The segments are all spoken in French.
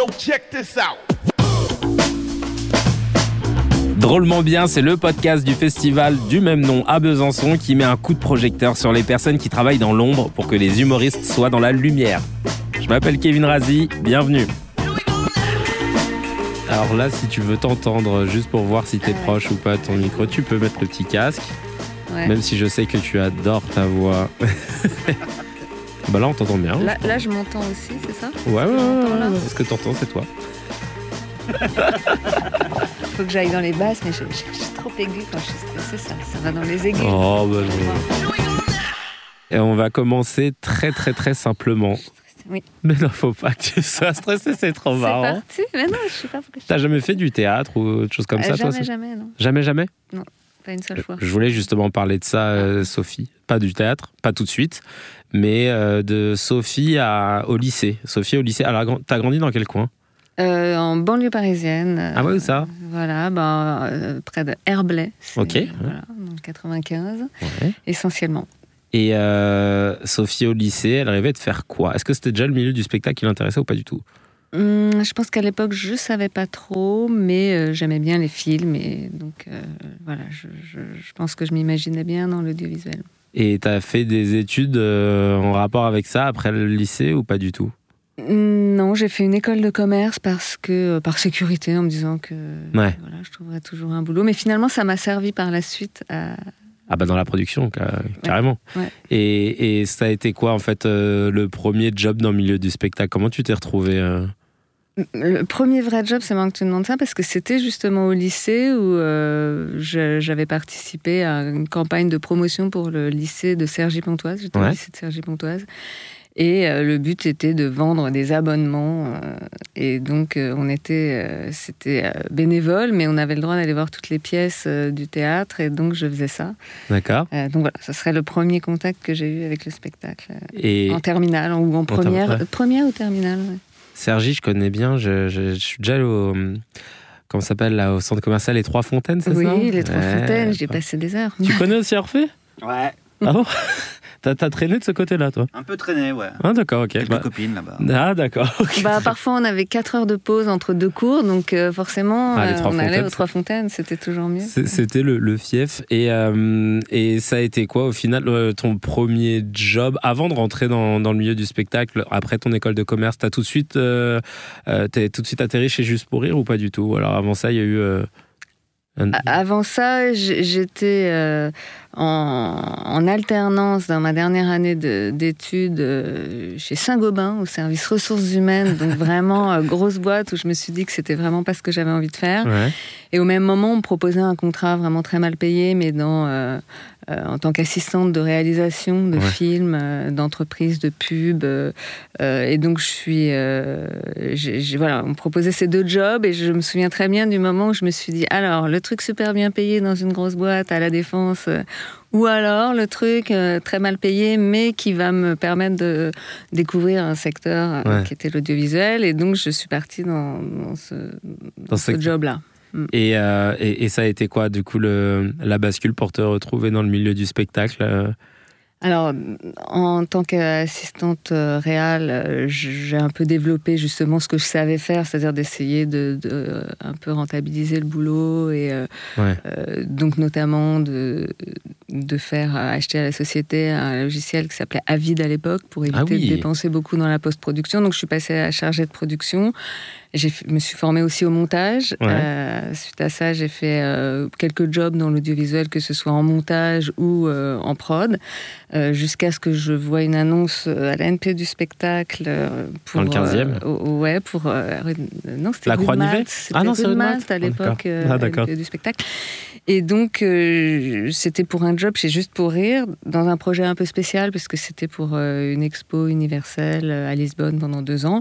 Yo, check this out. Drôlement bien, c'est le podcast du festival du même nom à Besançon qui met un coup de projecteur sur les personnes qui travaillent dans l'ombre pour que les humoristes soient dans la lumière. Je m'appelle Kevin Razi, bienvenue. Alors là, si tu veux t'entendre, juste pour voir si t'es Ah ouais. proche ou pas de ton micro, tu peux mettre le petit casque, Ouais. même si je sais que tu adores ta voix. bah là, on t'entend bien. Là, là, je m'entends aussi, c'est ça Ouais, ouais, ouais. Ce que t'entends, c'est toi. Faut que j'aille dans les basses, mais je, je- je suis trop aiguë quand je suis stressée, ça, ça va dans les aigus. Oh, bah non. Et on va commencer très, très, très simplement. Oui. Mais non, faut pas que tu sois stressé, c'est trop C'est marrant. parti, mais non, je sais pas T'as jamais fait du théâtre ou autre chose comme Euh, ça, toi Jamais, jamais, non. Jamais, jamais? Pas une seule fois. Je voulais justement parler de ça, euh, Sophie. Pas du théâtre, pas tout de suite, mais euh, de Sophie à, au lycée. Sophie au lycée. Alors, t'as grandi dans quel coin? Euh, en banlieue parisienne. Ah ouais, où ça? Voilà, ben, près de Herblay. Ok. Voilà, dans le 95, Ouais. essentiellement. Et Sophie au lycée, elle rêvait de faire quoi? Est-ce que c'était déjà le milieu du spectacle qui l'intéressait ou pas du tout? Hum, je pense qu'à l'époque, je savais pas trop, mais euh, j'aimais bien les films. Et donc, euh, voilà, je, je- je pense que je m'imaginais bien dans l'audiovisuel. Et t'as fait des études euh, en rapport avec ça après le lycée ou pas du tout? Non, j'ai fait une école de commerce parce que par sécurité, en me disant que Ouais. voilà, je trouverais toujours un boulot. Mais finalement, ça m'a servi par la suite à. Ah bah dans la production, ca- carrément. ouais. Et, et ça a été quoi en fait euh, le premier job dans le milieu du spectacle? Comment tu t'es retrouvé euh? Le premier vrai job, c'est marrant que tu demandes ça parce que c'était justement au lycée où euh, j'avais participé à une campagne de promotion pour le lycée de Cergy-Pontoise. J'étais au lycée de Cergy-Pontoise. Et euh, le but était de vendre des abonnements. euh, et donc, on était, c'était bénévole, mais on avait le droit d'aller voir toutes les pièces du théâtre. Et donc, je faisais ça. D'accord. Donc voilà, ce serait le premier contact que j'ai eu avec le spectacle. Et En terminale ou en première, première ou terminale. ouais. Sergi, je connais bien. Je, je- je suis déjà allé au comment ça s'appelle là au centre commercial Les Trois Fontaines, c'est Oui, ça? Les trois Ouais. fontaines, j'y ai passé des heures. Tu connais aussi Orphée? Ouais, Ah bon? T'as t'as traîné de ce côté-là, toi? Un peu traîné, ouais. Ah d'accord, ok. Quelques Bah- copines là-bas. Ah d'accord. Bah, parfois, on avait 4 heures de pause entre deux cours, donc euh, forcément, Ah, euh, on allait aux Trois Fontaines, c'était toujours mieux. C'était le, le fief. Et, euh, et ça a été quoi au final euh, ton premier job avant de rentrer dans, dans le milieu du spectacle, après ton école de commerce T'as tout de suite, euh, euh, t'es tout de suite atterri chez Juste pour rire ou pas du tout? Alors avant ça, il y a eu. euh, Avant ça, j'étais euh, en, en alternance dans ma dernière année de- d'études euh, chez Saint-Gobain, au service ressources humaines, donc vraiment euh, grosse boîte où je me suis dit que c'était vraiment pas ce que j'avais envie de faire. Ouais. Et au même moment, on me proposait un contrat vraiment très mal payé, mais dans, euh, euh, en tant qu'assistante de réalisation de Ouais. films, euh, d'entreprises, de pubs. euh, et donc, je suis. voilà, on me proposait ces deux jobs, et je me souviens très bien du moment où je me suis dit alors, le truc super bien payé dans une grosse boîte à la défense. Ou alors le truc euh, très mal payé, mais qui va me permettre de découvrir un secteur euh, Ouais. qui était l'audiovisuel. Et donc, je suis partie dans, dans ce, dans ce- ce job-là. Et, euh, et, et ça a été quoi, du coup, le, la bascule pour te retrouver dans le milieu du spectacle Alors, en tant qu'assistante euh, réelle, euh, j'ai un peu développé justement ce que je savais faire, c'est-à-dire d'essayer de, de, euh, un peu rentabiliser le boulot et euh, Ouais. euh, donc notamment de, de faire acheter à la société un logiciel qui s'appelait Avid à l'époque pour éviter Ah oui. de dépenser beaucoup dans la post-production. Donc, je suis passée à chargée de production. Je me suis formée aussi au montage. Ouais. Euh, suite à ça, j'ai fait euh, quelques jobs dans l'audiovisuel, que ce soit en montage ou euh, en prod, euh, jusqu'à ce que je vois une annonce euh, à la NP du spectacle euh, pour Dans le 15e? euh, au- ouais pour euh, non c'était La Malte. C'était Ah non, c'est à l'époque Ah. NP du spectacle. Et donc, euh, c'était pour un job chez Juste pour Rire, dans un projet un peu spécial, parce que c'était pour euh, une expo universelle à Lisbonne pendant deux ans.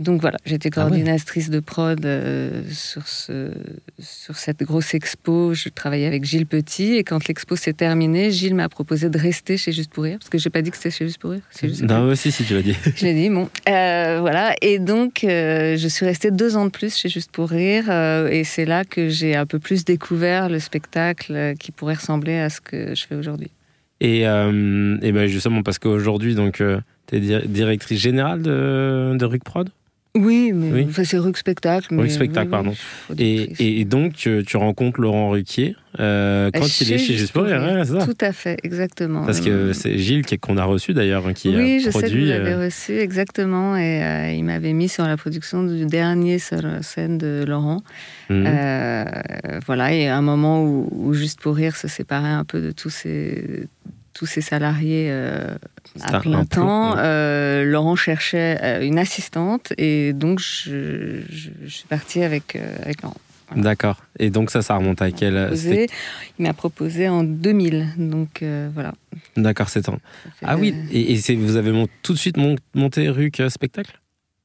Donc voilà, j'étais Ah ouais. coordinatrice de prod euh, sur, ce, sur cette grosse expo. Je travaillais avec Gilles Petit, et quand l'expo s'est terminée, Gilles m'a proposé de rester chez Juste pour Rire, parce que j'ai pas dit que c'était chez Juste pour Rire. Juste pour Rire. Non, aussi, si tu l'as dit. Je l'ai dit, bon. Euh, voilà. Et donc, euh, je suis restée deux ans de plus chez Juste pour Rire. et c'est là que j'ai un peu plus découvert le spectacle qui pourrait ressembler à ce que je fais aujourd'hui. Et, et ben justement, parce qu'aujourd'hui, donc, tu es directrice générale de, de Ruc Prod? Oui, mais c'est Rue Spectacle. Rue Spectacle, pardon. Et, et, donc, tu, rencontres Laurent Ruquier euh, quand il est chez Juste pour Rire, c'est ça Tout à fait, exactement. Parce que c'est Gilles qu'on a reçu d'ailleurs, hein, qui oui, je sais que vous l'avez euh, reçu, exactement. Et euh, il m'avait mis sur la production du dernier scène de Laurent. Mhm. voilà, et à un moment où, Juste pour Rire se séparait un peu de tous ces tous ces salariés euh, à plein temps. Euh, Laurent cherchait euh, une assistante et donc je, suis partie avec, avec Laurent. D'accord. Et donc ça, ça remonte à quel Il m'a proposé en 2000. Donc voilà. D'accord, c'est temps. Ah oui, et, et vous avez tout de suite monté RUC Spectacle?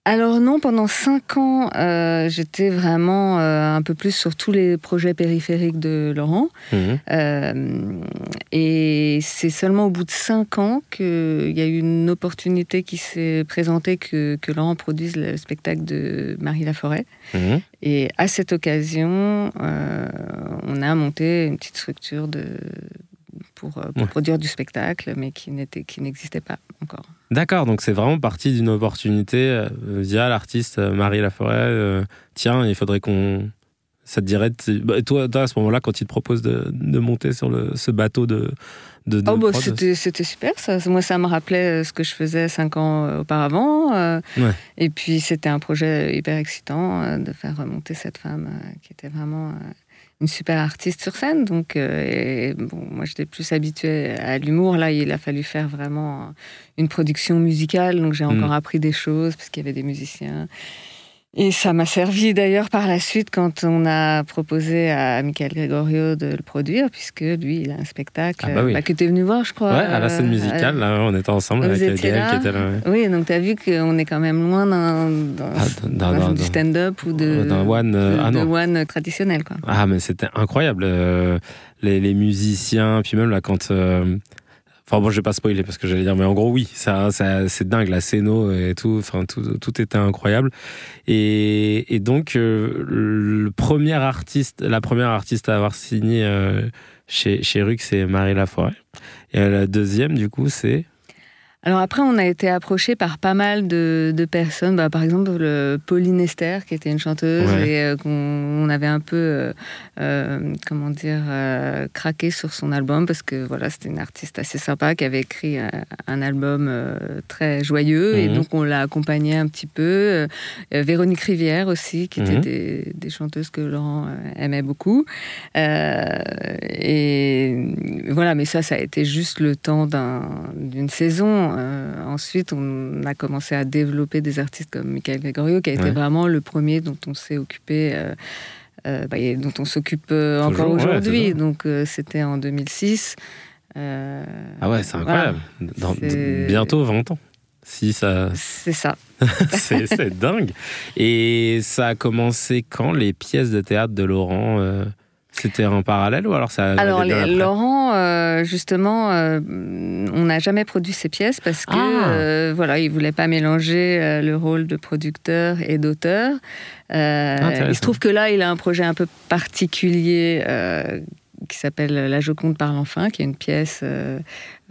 Alors non, pendant cinq ans, euh, j'étais vraiment euh, un peu plus sur tous les projets périphériques de Laurent. Mhm. Euh, et c'est seulement au bout de cinq ans qu'il y a eu une opportunité qui s'est présentée que, Laurent produise le spectacle de Marie Laforêt. Mhm. Et à cette occasion, on a monté une petite structure de, pour, produire du spectacle, mais qui n'existait pas encore. D'accord, donc c'est vraiment parti d'une opportunité euh, via l'artiste euh, Marie Laforêt. Euh, tiens, il faudrait qu'on. Ça te dirait. Bah, toi, toi, à ce moment-là, quand il te propose de, de monter sur le, ce bateau de. De, oh, bah, c'était super. Ça. Moi, ça me rappelait ce que je faisais cinq ans auparavant. Et puis, c'était un projet hyper excitant de faire remonter cette femme qui était vraiment une super artiste sur scène. Donc, euh, bon, moi, j'étais plus habituée à l'humour. Là, il a fallu faire vraiment une production musicale. Donc, j'ai encore mm. appris des choses parce qu'il y avait des musiciens. Et ça m'a servi d'ailleurs par la suite quand on a proposé à Michael Gregorio de le produire, puisque lui, il a un spectacle ah bah bah, que tu es venu voir, je crois. Ouais, à la scène euh, musicale, là, on était ensemble avec Gaël qui était là. Oui, donc tu as vu qu'on est quand même loin d'un ah, du stand-up ou de, one, euh, ah, one traditionnel. Quoi. Ah, mais c'était incroyable. Euh, les, les, musiciens, puis même là, quand Enfin bon, je vais pas spoiler parce que j'allais dire, mais en gros, oui, ça, c'est dingue, la scéno et tout, enfin tout, tout était incroyable. Et, et donc, euh, le premier artiste, la première artiste à avoir signé euh, chez, chez Rux, c'est Marie Laforêt. Et la deuxième, du coup, c'est alors après, on a été approché par pas mal de, personnes. Bah, par exemple, Pauline Esther, qui était une chanteuse et euh, qu'on avait un peu, euh, euh, comment dire, craqué sur son album parce que voilà, c'était une artiste assez sympa qui avait écrit un, album très joyeux et mhm. donc on l'a accompagnée un petit peu. Véronique Rivière aussi, qui était mhm. des, des, chanteuses que Laurent aimait beaucoup. et voilà, mais ça, ça a été juste le temps d'une saison. Euh, ensuite, on a commencé à développer des artistes comme Michael Gregorio, qui a été vraiment le premier dont on s'est occupé. Euh, euh, bah, dont on s'occupe encore aujourd'hui. Donc c'était en 2006. ah ouais, c'est incroyable. Dans, bientôt 20 ans. Si ça. C'est ça. c'est dingue. Et ça a commencé quand les pièces de théâtre de Laurent c'était en parallèle ou alors ça Alors Laurent, euh, justement, euh, on n'a jamais produit ses pièces parce que ah. euh, voilà, il voulait pas mélanger le rôle de producteur et d'auteur. il se trouve que là, il a un projet un peu particulier qui s'appelle La Joconde parle enfin, qui est une pièce euh,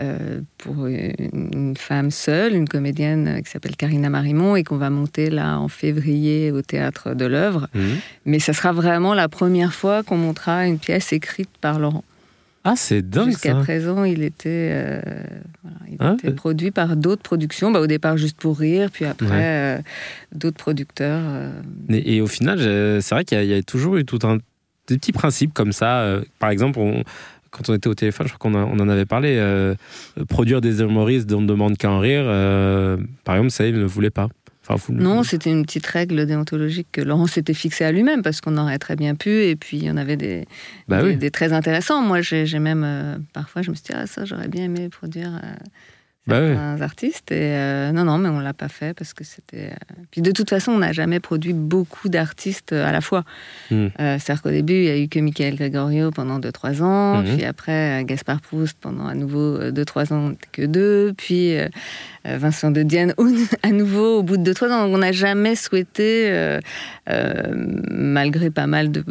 euh, pour une femme seule, une comédienne qui s'appelle Karina Marimont et qu'on va monter là en février au théâtre de l'œuvre. Mhm. Mais ça sera vraiment la première fois qu'on montera une pièce écrite par Laurent. Ah, c'est dingue Jusqu'à présent, il était, euh, il ah, était produit par d'autres productions. Bah, au départ, juste pour rire, puis après, d'autres producteurs. Et, et, au final, c'est vrai qu'il y, a toujours eu tout un des petits principes comme ça. Euh, par exemple, quand on était au téléphone, je crois qu'on on en avait parlé, euh, produire des humoristes dont on ne demande qu'à en rire, euh, par exemple, ça, il ne voulait pas. non, c'était une petite règle déontologique que Laurent s'était fixée à lui-même parce qu'on aurait très bien pu et puis il y en avait des, bah des, très intéressants. Moi, j'ai même, parfois, je me suis dit, ah, ça, j'aurais bien aimé produire bah certains artistes. Et euh, non, non, mais on l'a pas fait parce que c'était. Euh, puis de toute façon, on n'a jamais produit beaucoup d'artistes euh, à la fois. Hmm. C'est-à-dire qu'au début, il y a eu que Michael Gregorio pendant 2-3 ans, hmm. puis après Gaspard Proust pendant à nouveau 2-3 ans, que deux, puis euh, Vincent de Dienne, à nouveau au bout de deux, trois ans. On n'a jamais souhaité, euh, euh, malgré pas mal de,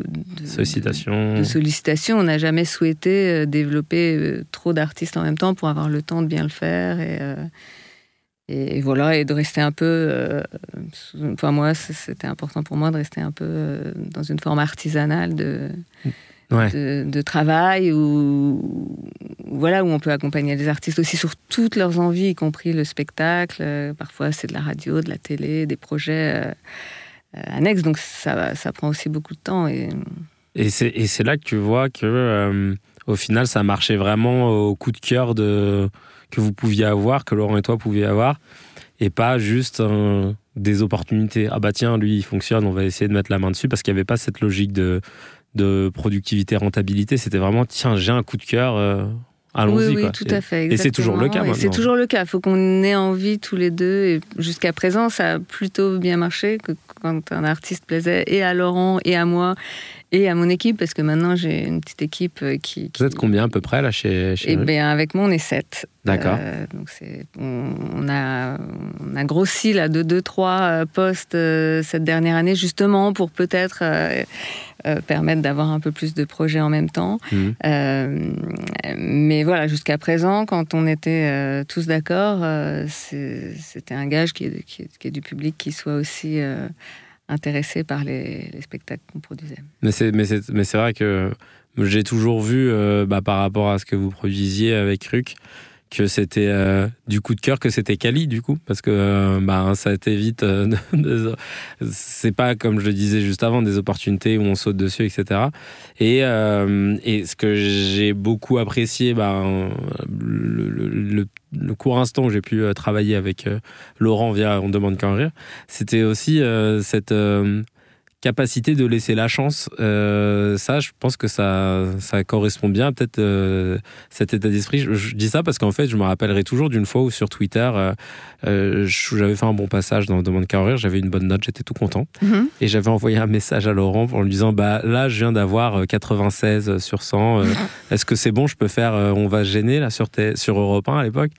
sollicitations. de, sollicitations, on n'a jamais souhaité développer trop d'artistes en même temps pour avoir le temps de bien le faire. Et, et voilà, et de rester un peu. Euh, enfin, moi, c'était important pour moi de rester un peu euh, dans une forme artisanale de, de, travail, où, voilà, où on peut accompagner les artistes aussi sur toutes leurs envies, y compris le spectacle. parfois, c'est de la radio, de la télé, des projets annexes, donc ça, ça prend aussi beaucoup de temps. Et, et c'est là que tu vois que, au final, ça marchait vraiment au coup de cœur de que vous pouviez avoir, que Laurent et toi pouviez avoir, et pas juste des opportunités. Ah bah tiens, lui il fonctionne, on va essayer de mettre la main dessus, parce qu'il n'y avait pas cette logique de, de productivité, rentabilité. C'était vraiment, tiens, j'ai un coup de cœur. Euh, allons-y. Oui, tout à fait. Et c'est toujours le cas C'est toujours le cas. Il faut qu'on ait envie tous les deux. Et jusqu'à présent, ça a plutôt bien marché que quand un artiste plaisait et à Laurent et à moi et à mon équipe, parce que maintenant j'ai une petite équipe euh, qui, Vous êtes combien à peu près là chez, chez Eh bien, avec moi, on est sept. D'accord. Euh, donc on, a, on a grossi là de 2-3 euh, postes cette dernière année, justement pour peut-être permettre d'avoir un peu plus de projets en même temps. Mmh. mais voilà, jusqu'à présent, quand on était tous d'accord, c'était un gage qui est, qui, est, du public qui soit aussi intéressé par les, spectacles qu'on produisait. Mais c'est, vrai que j'ai toujours vu, euh, bah, par rapport à ce que vous produisiez avec Ruc, que c'était euh, du coup de cœur que c'était Cali du coup parce que euh, bah, ça t'évite euh, c'est pas comme je le disais juste avant des opportunités où on saute dessus etc et, et ce que j'ai beaucoup apprécié bah, le, court instant où j'ai pu travailler avec Laurent via On demande qu'un rire c'était aussi cette capacité de laisser la chance, euh, ça, je pense que ça, ça correspond bien peut-être euh, cet état d'esprit. Je, dis ça parce qu'en fait, je me rappellerai toujours d'une fois où sur Twitter, euh, j'avais fait un bon passage dans Demande Carrière, j'avais une bonne note, j'étais tout content. Mm-hmm. Et j'avais envoyé un message à Laurent en lui disant, bah là, je viens d'avoir 96 sur 100. Mm-hmm. Est-ce que c'est bon, je peux faire On va se gêner là sur, sur Europe 1 à l'époque?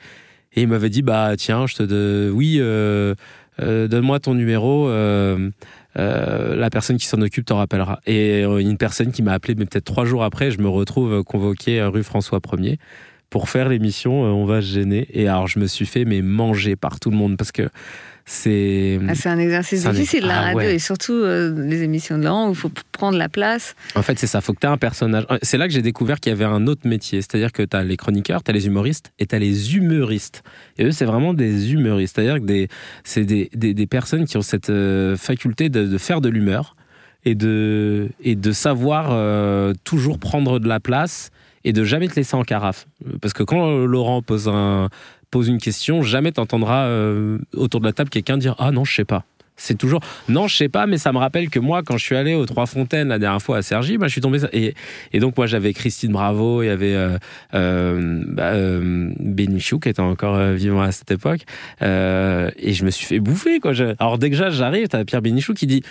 Et il m'avait dit, bah tiens, je te... De... Oui, donne-moi ton numéro. Euh, la personne qui s'en occupe t'en rappellera. Et euh, une personne qui m'a appelé, mais peut-être trois jours après, je me retrouve convoqué rue François 1er pour faire l'émission euh, On va se gêner. Et alors, je me suis fait mais manger par tout le monde parce que c'est. Ah, c'est un exercice difficile, la ah, radio, et surtout euh, les émissions de Laurent où il faut prendre la place. En fait, c'est ça, il faut que tu aies un personnage. C'est là que j'ai découvert qu'il y avait un autre métier. C'est-à-dire que tu as les chroniqueurs, tu as les humoristes et tu as les humoristes. Et eux, c'est vraiment des humoristes. C'est-à-dire que des, c'est des, des, personnes qui ont cette euh, faculté de, faire de l'humeur et de, et de savoir euh, toujours prendre de la place et de jamais te laisser en carafe. Parce que quand Laurent pose un, pose une question, jamais t'entendras euh, autour de la table quelqu'un dire Ah non, je sais pas. C'est toujours non, je sais pas, mais ça me rappelle que moi, quand je suis allé aux Trois Fontaines la dernière fois à Sergi, bah, je suis tombé et, et donc moi j'avais Christine Bravo, il y avait euh, euh, bah, euh Benichou qui était encore vivant à cette époque, et je me suis fait bouffer quoi. Alors dès que j'arrive, t'as Pierre Benichou qui dit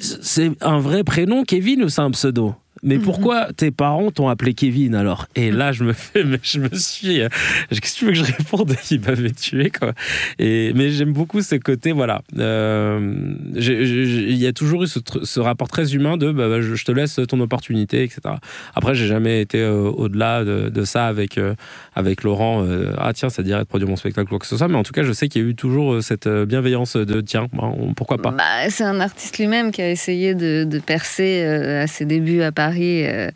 c'est un vrai prénom Kevin ou c'est un pseudo? Mais mhm. pourquoi tes parents t'ont appelé Kevin alors? Et là, je me fais, mais je me suis, euh, qu'est-ce que tu veux que je réponde? Il m'avait tué quoi. Et mais j'aime beaucoup ce côté, voilà. Euh, il y a toujours eu ce, rapport très humain de, bah, bah, je, te laisse ton opportunité, etc. Après, j'ai jamais été euh, au-delà de, ça avec avec Laurent. ah tiens, ça dirait de produire mon spectacle ou quoi que ce soit. Mais en tout cas, je sais qu'il y a eu toujours cette bienveillance de tiens, bah, pourquoi pas? Bah, c'est un artiste lui-même qui a essayé de, de percer à ses débuts à Paris euh,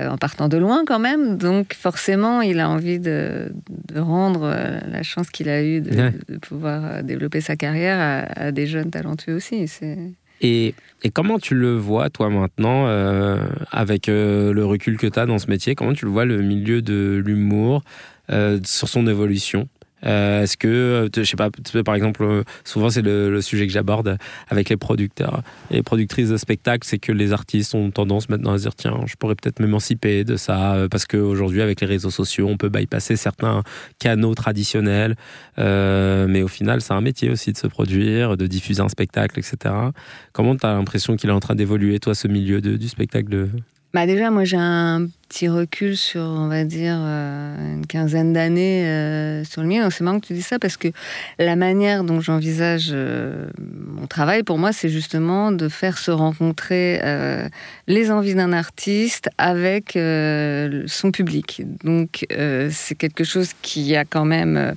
euh, en partant de loin quand même. Donc forcément, il a envie de, rendre euh, la chance qu'il a eue de, pouvoir développer sa carrière à, des jeunes talentueux aussi. Et, et, comment tu le vois, toi, maintenant, avec le recul que tu as dans ce métier Comment tu le vois, le milieu de l'humour, sur son évolution? Euh, est-ce que, euh, je sais pas, par exemple, euh, souvent c'est le, sujet que j'aborde avec les producteurs et productrices de spectacles, c'est que les artistes ont tendance maintenant à se dire tiens, je pourrais peut-être m'émanciper de ça parce qu'aujourd'hui avec les réseaux sociaux, on peut bypasser certains canaux traditionnels, mais au final c'est un métier aussi de se produire, de diffuser un spectacle, etc. Comment tu as l'impression qu'il est en train d'évoluer, toi, ce milieu du spectacle de, bah déjà, moi j'ai un petit recul sur, on va dire, euh, une quinzaine d'années euh, sur le mien. Donc c'est marrant que tu dis ça parce que la manière dont j'envisage euh, mon travail, pour moi, c'est justement de faire se rencontrer les envies d'un artiste avec son public. Donc c'est quelque chose qui a quand même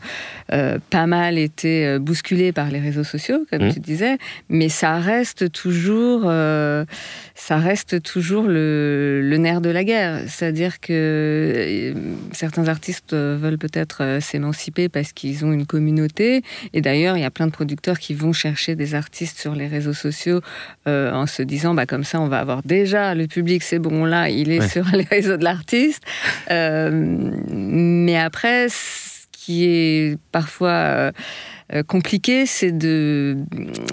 pas mal été bousculé par les réseaux sociaux, comme mmh. tu disais, mais ça reste toujours, ça reste toujours le, le nerf de la guerre c'est-à-dire que euh, certains artistes veulent peut-être euh, s'émanciper parce qu'ils ont une communauté. Et d'ailleurs, il y a plein de producteurs qui vont chercher des artistes sur les réseaux sociaux euh, en se disant, bah, comme ça, on va avoir déjà le public, c'est bon, là, il est sur les réseaux de l'artiste. mais après, ce qui est parfois euh, compliqué, c'est de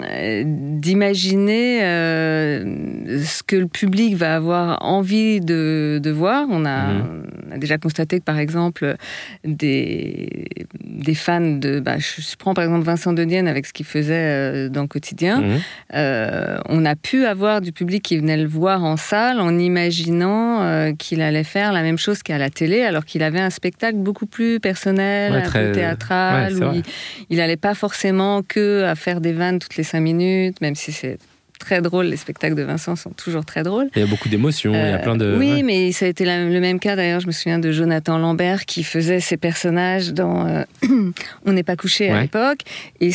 euh, d'imaginer euh, ce que le public va avoir envie de, de voir. On a, mhm. on a, déjà constaté que, par exemple, des, des fans de... Bah, je, prends par exemple Vincent Denienne avec ce qu'il faisait dans le quotidien. Mhm. on a pu avoir du public qui venait le voir en salle en imaginant qu'il allait faire la même chose qu'à la télé, alors qu'il avait un spectacle beaucoup plus personnel, très... théâtral, où il, il allait pas pas forcément que à faire des vannes toutes les cinq minutes, même si c'est très drôle. Les spectacles de Vincent sont toujours très drôles. Il y a beaucoup d'émotions, il y a plein de. Euh, oui, mais ça a été le même cas. D'ailleurs, je me souviens de Jonathan Lambert qui faisait ses personnages dans euh, On n'est pas couché à l'époque, et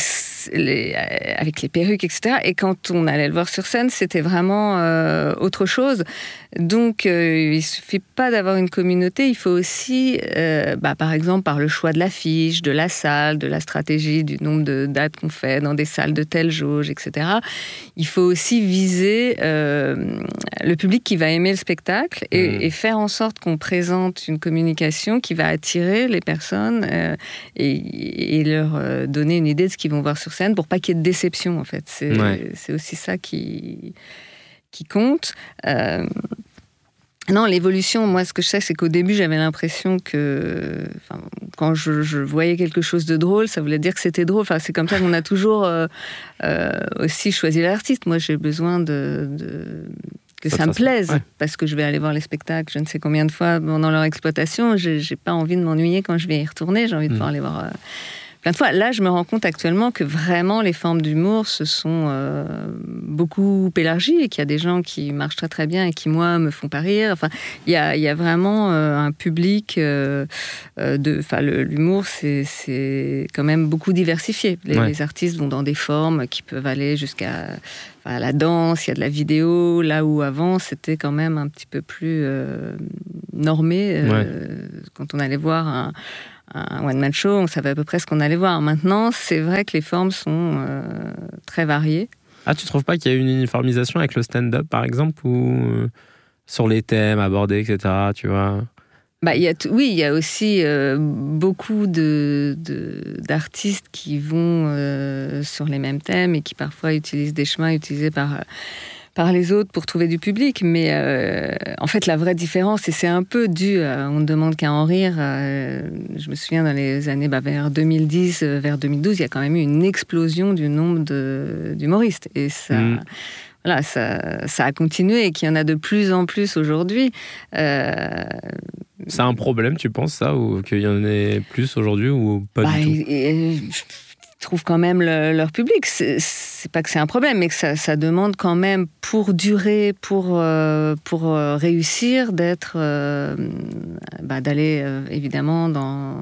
les, euh, avec les perruques, etc. Et quand on allait le voir sur scène, c'était vraiment autre chose. Donc, il suffit pas d'avoir une communauté, il faut aussi, bah, par exemple, par le choix de l'affiche, de la salle, de la stratégie, du nombre de dates qu'on fait dans des salles de telle jauge, etc. Il faut aussi viser euh, le public qui va aimer le spectacle et, mmh. faire en sorte qu'on présente une communication qui va attirer les personnes euh, et, leur euh, donner une idée de ce qu'ils vont voir sur scène pour pas qu'il y ait de déception en fait. C'est aussi ça qui, qui compte. Non, l'évolution, moi, ce que je sais, c'est qu'au début, j'avais l'impression que quand je, voyais quelque chose de drôle, ça voulait dire que c'était drôle. Enfin, c'est comme ça qu'on a toujours euh, euh, aussi choisi l'artiste. Moi, j'ai besoin de, que ça, me plaise, parce que je vais aller voir les spectacles je ne sais combien de fois pendant leur exploitation. J'ai pas envie de m'ennuyer quand je vais y retourner. J'ai envie de mm. pouvoir aller voir. Euh, plein de fois. Là, je me rends compte actuellement que vraiment les formes d'humour se sont euh, beaucoup élargies et qu'il y a des gens qui marchent très très bien et qui, moi, me font pas rire. Enfin, il y a, y a, vraiment euh, un public euh, de. Enfin, l'humour, c'est quand même beaucoup diversifié. Les, artistes vont dans des formes qui peuvent aller jusqu'à la danse, il y a de la vidéo, là où avant c'était quand même un petit peu plus normé. Quand on allait voir un, un one-man show, on savait à peu près ce qu'on allait voir. Maintenant, c'est vrai que les formes sont euh, très variées. Ah, tu trouves pas qu'il y a une uniformisation avec le stand-up, par exemple, ou euh, sur les thèmes abordés, etc., tu vois? Bah, y a oui, il y a aussi euh, beaucoup de, d'artistes qui vont sur les mêmes thèmes et qui parfois utilisent des chemins utilisés par par les autres pour trouver du public. Mais euh, en fait, la vraie différence, et c'est un peu dû, on ne demande qu'à en rire. Euh, je me souviens dans les années bah, vers 2010, euh, vers 2012, il y a quand même eu une explosion du nombre d'humoristes. Et ça. Mm. Voilà, ça, ça, a continué et qu'il y en a de plus en plus aujourd'hui. C'est un problème, tu penses, ça Ou qu'il y en ait plus aujourd'hui ou pas du bah, tout trouvent quand même leur public. C'est pas que c'est un problème, mais que ça, demande quand même pour durer, pour, euh, pour euh, réussir, d'être, euh, bah, d'aller évidemment dans,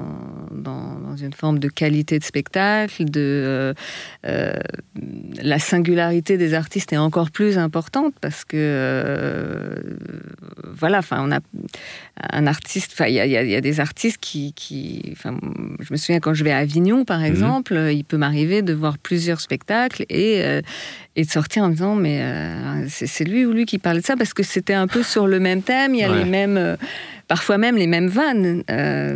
dans, une forme de qualité de spectacle, de la singularité des artistes est encore plus importante parce que voilà, enfin on a un artiste, enfin il y, y, a des artistes qui, qui je me souviens quand je vais à Avignon par mhm. exemple, il peut m'arriver de voir plusieurs spectacles et, euh, et de sortir en me disant mais euh, c'est lui ou lui qui parlait de ça parce que c'était un peu sur le même thème, il y a les mêmes, euh, parfois même les mêmes vannes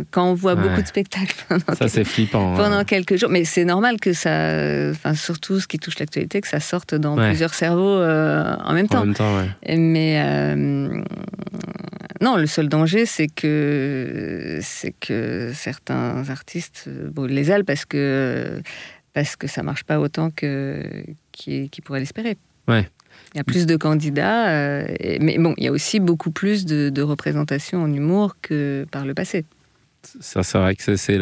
quand on voit beaucoup de spectacles. ça c'est flippant. Pendant quelques jours, mais c'est normal que ça, enfin surtout ce qui touche l'actualité, que ça sorte dans plusieurs cerveaux en même temps. En même temps mais non, le seul danger, c'est que, c'est que certains artistes brûlent les ailes parce que, parce que ça marche pas autant que, qu'ils pourraient l'espérer. Ouais. Il y a plus de candidats, mais bon, il y a aussi beaucoup plus de, de représentation en humour que par le passé. Ça, c'est vrai que c'est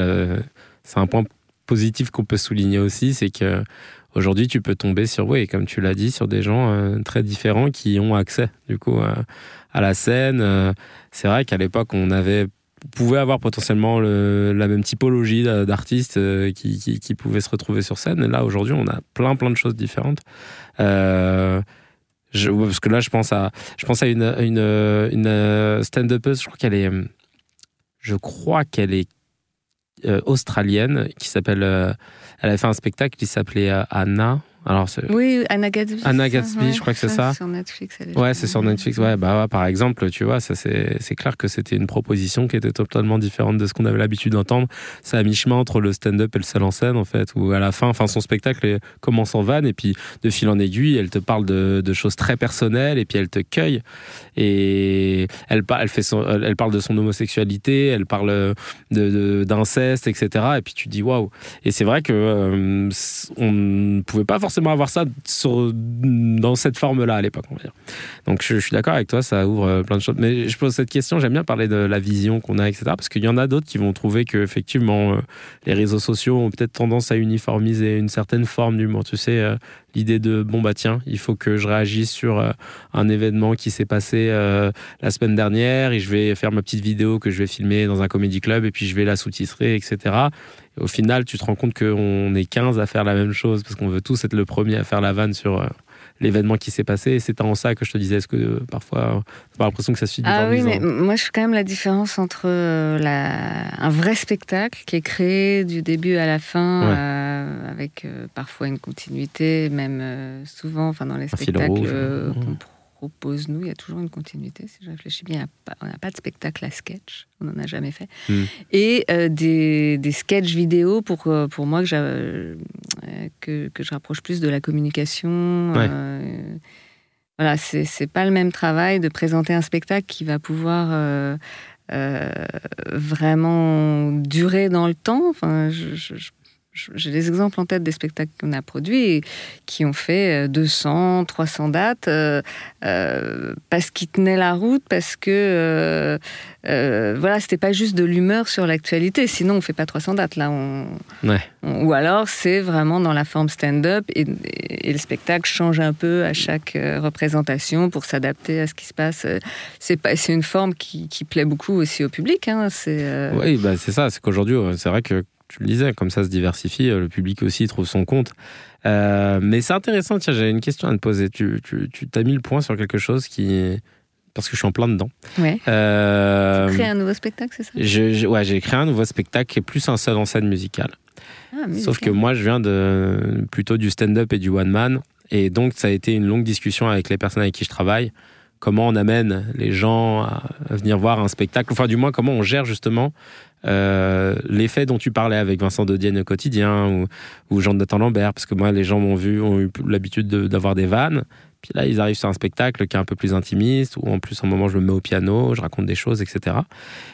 un point positif qu'on peut souligner aussi, c'est que aujourd'hui tu peux tomber sur, oui, comme tu l'as dit, sur des gens euh, très différents qui ont accès du coup à la scène. Euh, c'est vrai qu'à l'époque on avait pouvait avoir potentiellement la même typologie d'artistes euh, qui, qui, pouvaient se retrouver sur scène. Et là, aujourd'hui, on a plein, plein de choses différentes. Je, parce que là, je pense à, je pense à une, une, une stand-upeuse, je crois qu'elle est, je crois qu'elle est euh, australienne qui s'appelle. Euh, elle a fait un spectacle qui s'appelait euh, Anna. Alors, oui, Anna Gatsby. Anna Gatsby, je crois que c'est ça. Sur Netflix. ouais, c'est sur Netflix. Ouais, bah, par exemple, tu vois, ça c'est clair que c'était une proposition qui était totalement différente de ce qu'on avait l'habitude d'entendre. C'est à mi-chemin entre le stand-up et le seul en scène, en fait, où à la fin, enfin, son spectacle commence en vanne et puis de fil en aiguille, elle te parle de, de choses très personnelles et puis elle te cueille. Et elle, elle, fait son, elle parle de son homosexualité, elle parle d'inceste, de, etc. Et puis tu dis waouh. Et c'est vrai que euh, on ne pouvait pas forcément avoir ça dans cette forme-là à l'époque, on. Donc je, suis d'accord avec toi, ça ouvre euh, plein de choses. Mais je pose cette question, j'aime bien parler de la vision qu'on a, etc. Parce qu'il y en a d'autres qui vont trouver que effectivement euh, les réseaux sociaux ont peut-être tendance à uniformiser une certaine forme d'humour. Tu sais, euh, l'idée de bon bah tiens, il faut que je réagisse sur un événement qui s'est passé la semaine dernière et je vais faire ma petite vidéo que je vais filmer dans un comédie club et puis je vais la sous-titrer, etc au final, tu te rends compte qu'on est 15 à faire la même chose parce qu'on veut tous être le premier à faire la vanne sur euh, l'événement qui s'est passé. Et c'est en ça que je te disais, est-ce que euh, parfois, tu as l'impression que ça suit Ah oui, mais moi, je fais quand même la différence entre euh, un vrai spectacle qui est créé du début à la fin, avec parfois une continuité, même souvent, enfin dans les spectacles qu'on propose-nous, il y a toujours une continuité, si je réfléchis bien. On n'a pas de spectacle à sketch, on n'en a jamais fait. Hmm. Et euh, des, des sketchs vidéo pour, euh, pour moi que, euh, que, que, je rapproche plus de la communication. voilà, c'est pas le même travail de présenter un spectacle qui va pouvoir vraiment durer dans le temps. Enfin, je, je j'ai des exemples en tête des spectacles qu'on a produits qui ont fait 200, euh, 300 dates euh, euh, parce qu'ils tenaient la route, parce que euh, voilà, c'était pas juste de l'humeur sur l'actualité. Sinon, on fait pas 300 dates là. On, ou alors, c'est vraiment dans la forme stand-up et, le spectacle change un peu à chaque représentation pour s'adapter à ce qui se passe. C'est pas, c'est une forme qui, plaît beaucoup aussi au public. Hein. C'est. Oui, bah c'est ça. C'est qu'aujourd'hui, c'est vrai que tu le disais, comme ça se diversifie, euh, le public aussi trouve son compte. Euh, mais c'est intéressant, tiens, j'avais une question à te poser. Tu, tu, tu t'as mis le point sur quelque chose qui. Parce que je suis en plein dedans. Ouais. Euh, tu crées un nouveau spectacle, c'est ça? je, Ouais, j'ai créé un nouveau spectacle qui est plus un seul en scène musicale. Ah, Sauf que moi, je viens de, plutôt du stand-up et du one-man. Et donc, ça a été une longue discussion avec les personnes avec qui je travaille. Comment on amène les gens à venir voir un spectacle, enfin, du moins, comment on gère justement euh, l'effet dont tu parlais avec Vincent Dodienne au quotidien ou, Jean-Nathan Lambert, parce que moi, les gens m'ont vu, ont eu l'habitude d'avoir des vannes. Puis là, ils arrivent sur un spectacle qui est un peu plus intimiste, où en plus, un moment, je me mets au piano, je raconte des choses, etc.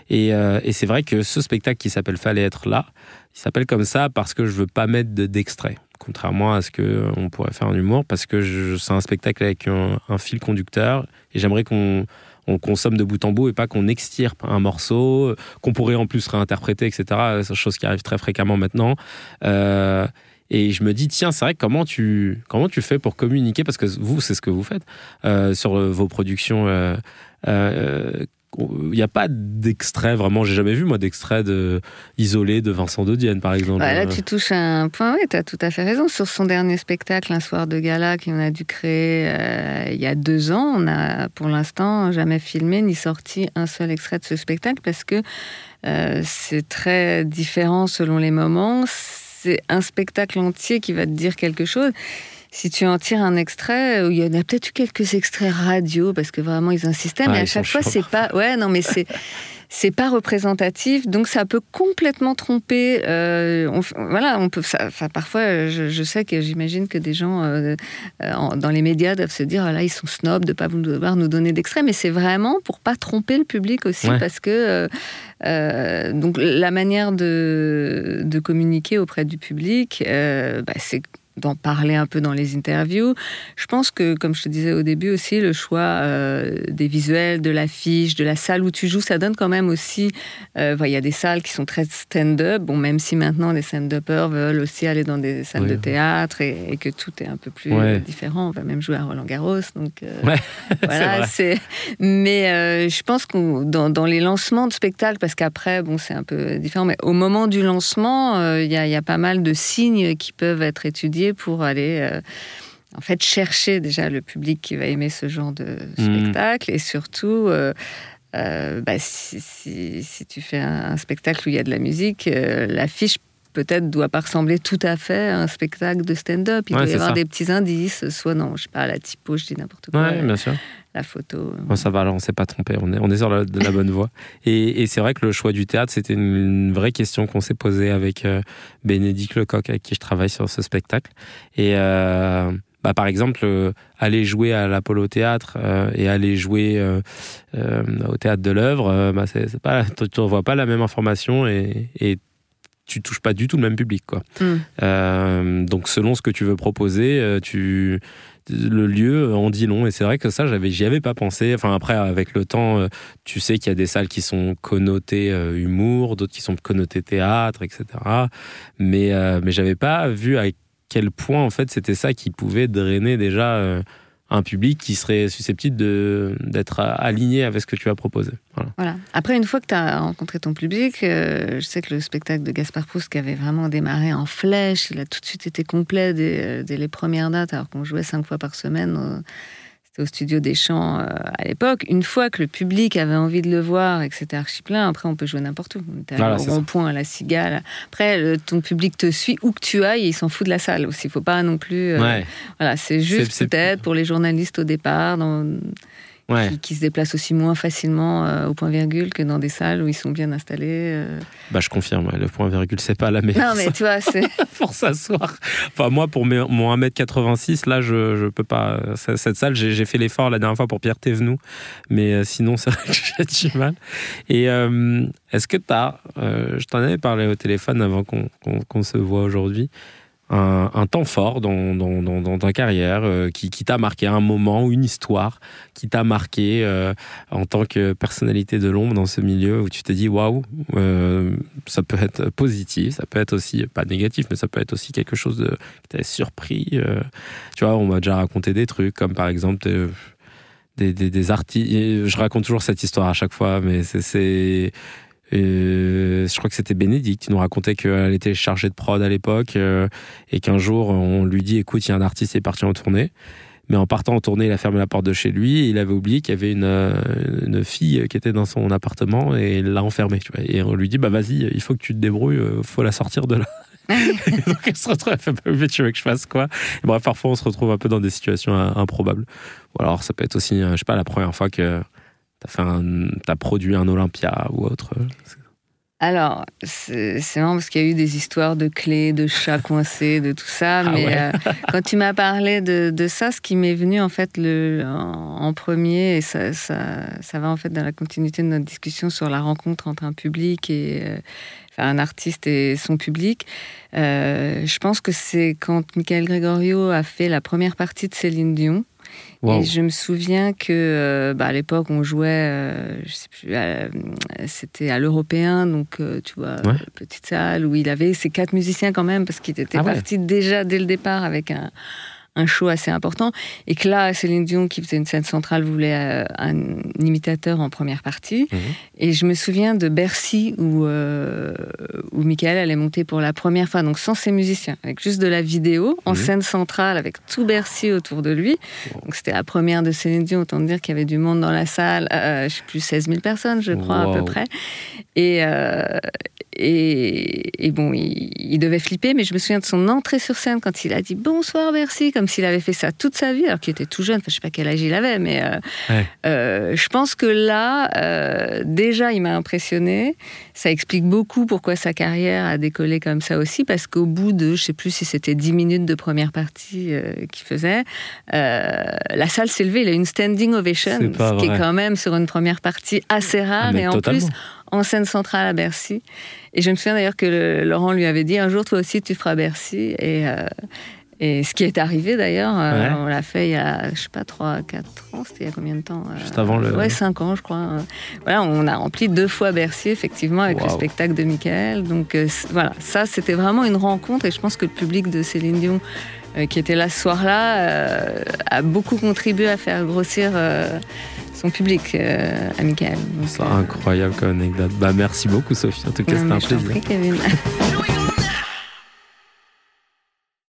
Et, euh, et c'est vrai que ce spectacle qui s'appelle Fallait être là, il s'appelle comme ça parce que je veux pas mettre d'extrait. Contrairement à ce qu'on pourrait faire en humour, parce que c'est un spectacle avec un, fil conducteur, et j'aimerais qu'on on consomme de bout en bout et pas qu'on extirpe un morceau qu'on pourrait en plus réinterpréter, etc. Chose qui arrive très fréquemment maintenant. Euh, et je me dis, tiens, c'est vrai, comment tu, comment tu fais pour communiquer? Parce que vous, c'est ce que vous faites euh, sur vos productions. Euh, il n'y a pas d'extrait vraiment, j'ai jamais vu moi d'extrait de, isolé de Vincent Dodienne par exemple. Bah, là tu touches un point, oui, tu as tout à fait raison. Sur son dernier spectacle, Un soir de gala, qu'on a dû créer euh, il y a deux ans, on a pour l'instant jamais filmé ni sorti un seul extrait de ce spectacle parce que euh, c'est très différent selon les moments. C'est un spectacle entier qui va te dire quelque chose si tu en tires un extrait, il y en a peut-être eu quelques extraits radio parce que vraiment ils insistaient, mais à chaque fois c'est pas. Ouais, non, mais c'est. c'est pas représentatif, donc ça peut complètement tromper. Euh, voilà, on peut. Ça, parfois, je, sais que j'imagine que des gens euh, dans les médias doivent se dire, ah là, ils sont snobs de pas vouloir nous donner d'extraits, mais c'est vraiment pour pas tromper le public aussi, parce que euh, donc la manière de, de, communiquer auprès du public, bah, c'est d'en parler un peu dans les interviews. Je pense que, comme je te disais au début aussi, le choix euh, des visuels, de l'affiche, de la salle où tu joues, ça donne quand même aussi. Euh, il y a des salles qui sont très stand-up, bon, même si maintenant les stand-uppers veulent aussi aller dans des salles de théâtre et, que tout est un peu plus différent. On va même jouer à Roland Garros, donc euh, voilà. c'est. Mais je pense que dans, dans, les lancements de spectacles, parce qu'après, bon, c'est un peu différent, mais au moment du lancement, il y, y, a pas mal de signes qui peuvent être étudiés pour aller euh, en fait chercher déjà le public qui va aimer ce genre de hmm. spectacle et surtout euh, euh, bah, si, tu fais un, spectacle où il y a de la musique, l'affiche peut-être doit pas ressembler tout à fait à un spectacle de stand-up. Il doit y avoir des petits indices, soit non, je sais pas, la typo, je dis n'importe quoi. bien sûr. La photo. Bon, ça va, alors on s'est pas trompé, on est, on est sur la, de la bonne voie. Et, c'est vrai que le choix du théâtre, c'était une, vraie question qu'on s'est posée avec euh, Bénédicte Lecoq, avec qui je travaille sur ce spectacle. Et euh, bah, par exemple, euh, aller jouer à l'Apollo Théâtre et aller jouer au théâtre de l'œuvre, bah, c'est, pas, tu ne vois pas la même information et, et tu touches pas du tout le même public. Quoi. Hmm. Euh, donc selon ce que tu veux proposer, euh, tu le lieu en dit long et c'est vrai que ça j'avais j'y avais pas pensé enfin après avec le temps euh, tu sais qu'il y a des salles qui sont connotées humour d'autres qui sont connotées théâtre etc mais mais j'avais pas vu à quel point en fait c'était ça qui pouvait drainer déjà un public qui serait susceptible d'être aligné avec ce que tu as proposé. Voilà. Après, une fois que tu as rencontré ton public, euh, je sais que le spectacle de Gaspard Proust, qui avait vraiment démarré en flèche, il a tout de suite été complet dès, dès les premières dates, alors qu'on jouait cinq fois par semaine. Euh, c'était au studio des Champs euh, à l'époque. Une fois que le public avait envie de le voir et que c'était archi plein, après on peut jouer n'importe où. On était au rond-point, à la cigale. Après, ton public te suit où que tu ailles et il s'en fout de la salle aussi. Il faut pas non plus. Euh, voilà, c'est juste peut-être pour les journalistes au départ. Dans qui, se déplacent aussi moins facilement euh, au point virgule que dans des salles où ils sont bien installés. Euh. Bah, je confirme, le point virgule, c'est pas la meilleure. Non, mais tu vois, c'est. pour s'asseoir. Enfin, moi, pour mon 1m86, là, je, je peux pas. Cette salle, j'ai fait l'effort la dernière fois pour Pierre Thévenoud, mais euh, sinon, c'est vrai que j'ai du mal. Et est-ce que tu as. je t'en avais parlé au téléphone avant qu'on se voit aujourd'hui un, temps fort dans, dans, ta carrière euh, qui, t'a marqué, un moment une histoire qui t'a marqué euh, en tant que personnalité de l'ombre dans ce milieu où tu t'es dit waouh, euh, ça peut être positif, ça peut être aussi pas négatif, mais ça peut être aussi quelque chose de, qui t'a surpris. tu vois, on m'a déjà raconté des trucs comme par exemple des, des, des artistes. Je raconte toujours cette histoire à chaque fois, mais c'est je crois que c'était Bénédicte qui nous racontait qu'elle était chargée de prod à l'époque euh, et qu'un jour on lui dit écoute, il y a un artiste qui est parti en tournée. Mais en partant en tournée, il a fermé la porte de chez lui et il avait oublié qu'il y avait une, euh, fille qui était dans son appartement et il l'a enfermée. Et on lui dit bah vas-y, il faut que tu te débrouilles, il faut la sortir de là. donc elle se retrouve, elle fait bah, tu veux que je fasse quoi? Bref, parfois on se retrouve un peu dans des situations improbables. Ou alors ça peut être aussi, je sais pas, la première fois que T'as as produit un Olympia ou autre alors, c'est marrant parce qu'il y a eu des histoires de clés, de chats coincés, de tout ça. Ah mais euh, quand tu m'as parlé de, ça, ce qui m'est venu en fait le, en, premier, et ça, ça, va en fait dans la continuité de notre discussion sur la rencontre entre un public et euh, un artiste et son public. Euh, je pense que c'est quand Michael Gregorio a fait la première partie de Céline Dion. Et je me souviens que euh, bah, à l'époque, on jouait, euh, je sais plus, c'était à l'Européen, donc euh, tu vois, petite salle où il avait ses quatre musiciens quand même, parce qu'il était ah parti déjà dès le départ avec un, un show assez important. Et que là, Céline Dion, qui faisait une scène centrale, voulait euh, un imitateur en première partie. Mhm. Et je me souviens de Bercy, où, euh, où Michael allait monter pour la première fois, donc sans ses musiciens, avec juste de la vidéo, en mhm. scène centrale, avec tout Bercy autour de lui. Donc c'était la première de Céline Dion, autant dire qu'il y avait du monde dans la salle, euh, je sais plus, 16 000 personnes, je crois, à peu près. Et, et, bon, il, devait flipper, mais je me souviens de son entrée sur scène quand il a dit bonsoir Bercy, comme s'il avait fait ça toute sa vie, alors qu'il était tout jeune. Enfin, je sais pas quel âge il avait, mais euh, euh, je pense que là, euh, déjà, il m'a impressionné. Ça explique beaucoup pourquoi sa carrière a décollé comme ça aussi, parce qu'au bout de, je sais plus si c'était 10 minutes de première partie qu'il faisait, la salle s'est levée. Il a eu une standing ovation, ce qui est quand même sur une première partie assez rare, ah, et en plus en scène centrale à Bercy. Et je me souviens d'ailleurs que Laurent lui avait dit un jour, toi aussi, tu feras Bercy. Et, euh, Et ce qui est arrivé d'ailleurs, euh, on l'a fait il y a, je sais pas, 3, 4 ans, c'était il y a combien de temps euh, Juste avant le. Ouais, 5 ans, je crois. Voilà, on a rempli deux fois Bercy, effectivement, avec le spectacle de Michael. Donc euh, voilà, ça, c'était vraiment une rencontre et je pense que le public de Céline Dion. qui était là ce soir-là, a beaucoup contribué à faire grossir son public à Michael. C'est incroyable comme anecdote. Bah, merci beaucoup, Sophie. En tout cas, c'était un plaisir.